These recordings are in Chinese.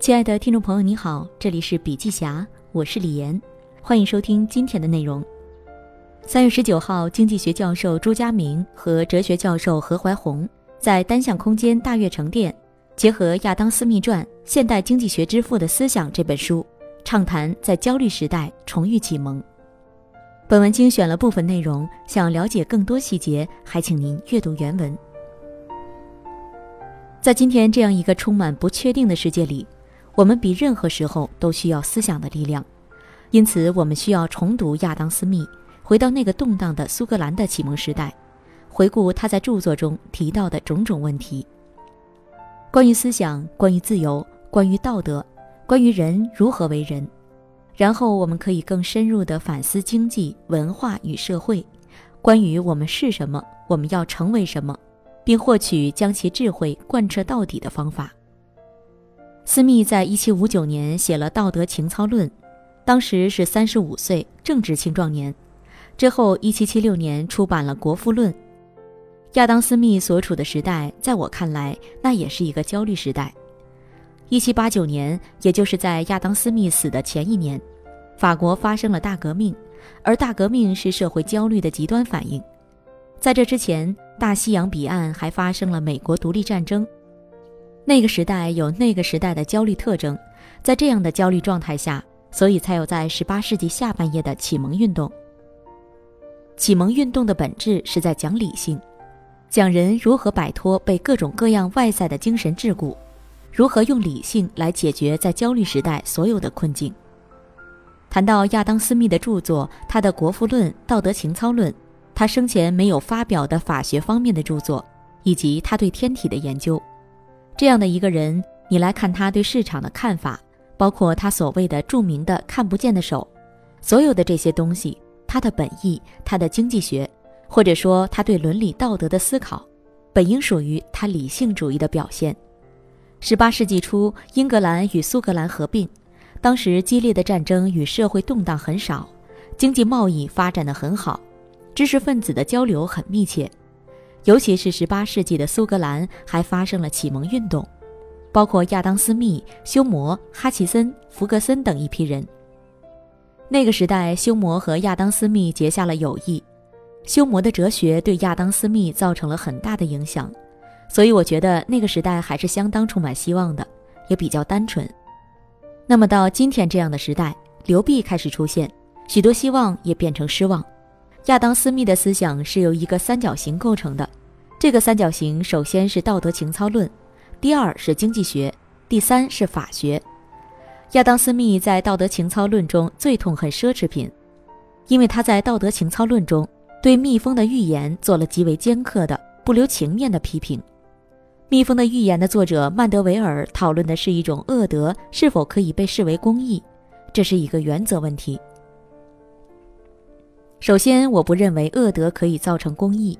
亲爱的听众朋友，你好，这里是笔记侠，我是李岩，欢迎收听今天的内容。三月十九号，经济学教授朱家明和哲学教授何怀宏在单向空间大悦城店，结合亚当·斯密传《现代经济学之父的思想》这本书，畅谈在焦虑时代重遇启蒙。本文精选了部分内容，想了解更多细节，还请您阅读原文。在今天这样一个充满不确定的世界里，我们比任何时候都需要思想的力量，因此我们需要重读亚当·斯密，回到那个动荡的苏格兰的启蒙时代，回顾他在著作中提到的种种问题：关于思想，关于自由，关于道德，关于人如何为人。然后我们可以更深入地反思经济、文化与社会，关于我们是什么，我们要成为什么，并获取将其智慧贯彻到底的方法。斯密在一七五九年写了《道德情操论》，当时是三十五岁，正值青壮年。之后，一七七六年出版了《国富论》。亚当·斯密所处的时代，在我看来，那也是一个焦虑时代。一七八九年，也就是在亚当·斯密死的前一年。法国发生了大革命，而大革命是社会焦虑的极端反应。在这之前，大西洋彼岸还发生了美国独立战争。那个时代有那个时代的焦虑特征，在这样的焦虑状态下，所以才有在18世纪下半叶的启蒙运动。启蒙运动的本质是在讲理性，讲人如何摆脱被各种各样外在的精神桎梏，如何用理性来解决在焦虑时代所有的困境。谈到亚当·斯密的著作，他的《国富论》《道德情操论》，他生前没有发表的法学方面的著作，以及他对天体的研究，这样的一个人，你来看他对市场的看法，包括他所谓的著名的“看不见的手”，所有的这些东西，他的本意，他的经济学，或者说他对伦理道德的思考，本应属于他理性主义的表现。十八世纪初，英格兰与苏格兰合并。当时激烈的战争与社会动荡很少，经济贸易发展的很好，知识分子的交流很密切，尤其是18世纪的苏格兰还发生了启蒙运动，包括亚当·斯密、休谟、哈奇森、弗格森等一批人。那个时代，休谟和亚当·斯密结下了友谊，休谟的哲学对亚当·斯密造成了很大的影响，所以我觉得那个时代还是相当充满希望的，也比较单纯。那么到今天这样的时代，流弊开始出现，许多希望也变成失望。亚当·斯密的思想是由一个三角形构成的，这个三角形首先是道德情操论，第二是经济学，第三是法学。亚当·斯密在道德情操论中最痛恨奢侈品，因为他在道德情操论中对蜜蜂的预言做了极为尖刻的、不留情面的批评。《蜜蜂的预言》的作者曼德维尔讨论的是一种恶德是否可以被视为公益，这是一个原则问题。首先，我不认为恶德可以造成公益。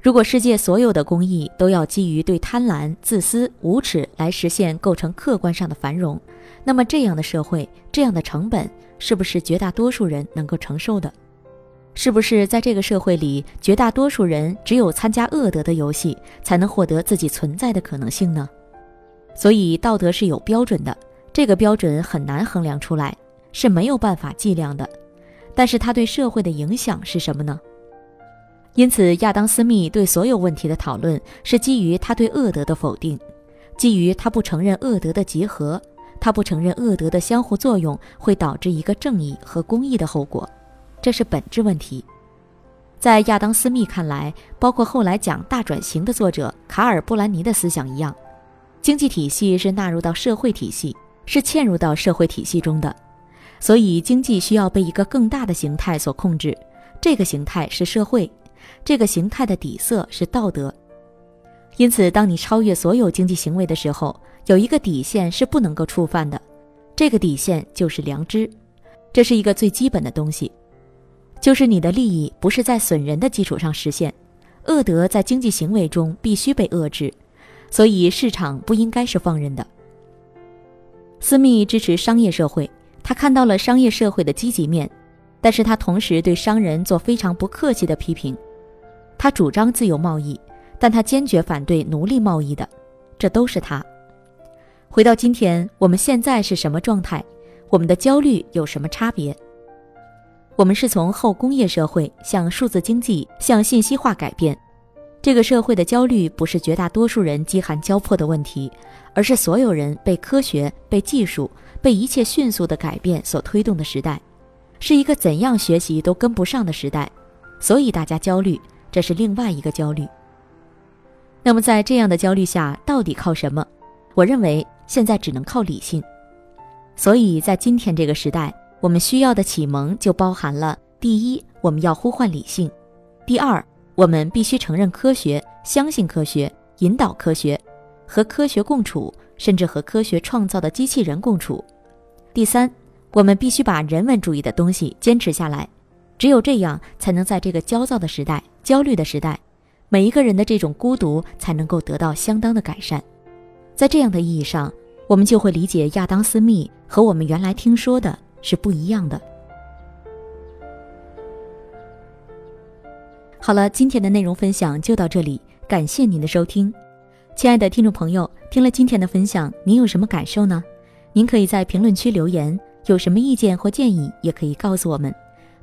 如果世界所有的公益都要基于对贪婪、自私、无耻来实现构成客观上的繁荣，那么这样的社会、这样的成本，是不是绝大多数人能够承受的？是不是在这个社会里，绝大多数人只有参加恶德的游戏，才能获得自己存在的可能性呢？所以道德是有标准的，这个标准很难衡量出来，是没有办法计量的。但是它对社会的影响是什么呢？因此，亚当·斯密对所有问题的讨论是基于他对恶德的否定，基于他不承认恶德的结合，他不承认恶德的相互作用会导致一个正义和公义的后果。这是本质问题，在亚当·斯密看来，包括后来讲大转型的作者卡尔·布兰尼的思想一样，经济体系是纳入到社会体系，是嵌入到社会体系中的，所以经济需要被一个更大的形态所控制，这个形态是社会，这个形态的底色是道德。因此，当你超越所有经济行为的时候，有一个底线是不能够触犯的，这个底线就是良知，这是一个最基本的东西。就是你的利益不是在损人的基础上实现，恶德在经济行为中必须被遏制，所以市场不应该是放任的。私密支持商业社会，他看到了商业社会的积极面，但是他同时对商人做非常不客气的批评。他主张自由贸易，但他坚决反对奴隶贸易的，这都是他。回到今天，我们现在是什么状态？我们的焦虑有什么差别？我们是从后工业社会向数字经济、向信息化改变。这个社会的焦虑不是绝大多数人饥寒交迫的问题，而是所有人被科学、被技术、被一切迅速的改变所推动的时代，是一个怎样学习都跟不上的时代。所以大家焦虑，这是另外一个焦虑。那么在这样的焦虑下，到底靠什么？我认为现在只能靠理性。所以在今天这个时代。我们需要的启蒙就包含了：第一，我们要呼唤理性；第二，我们必须承认科学，相信科学，引导科学，和科学共处，甚至和科学创造的机器人共处；第三，我们必须把人文主义的东西坚持下来。只有这样，才能在这个焦躁的时代、焦虑的时代，每一个人的这种孤独才能够得到相当的改善。在这样的意义上，我们就会理解亚当·斯密和我们原来听说的。是不一样的。好了，今天的内容分享就到这里，感谢您的收听，亲爱的听众朋友，听了今天的分享，您有什么感受呢？您可以在评论区留言，有什么意见或建议也可以告诉我们。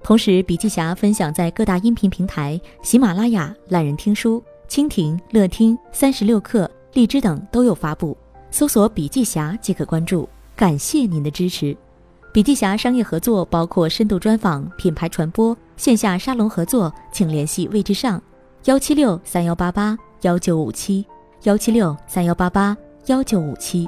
同时，笔记侠分享在各大音频平台，喜马拉雅、懒人听书、蜻蜓、乐听、三十六课、荔枝等都有发布，搜索“笔记侠”即可关注。感谢您的支持。笔记侠商业合作包括深度专访、品牌传播、线下沙龙合作，请联系魏志尚，幺七六三幺八八幺九五七，幺七六三幺八八幺九五七。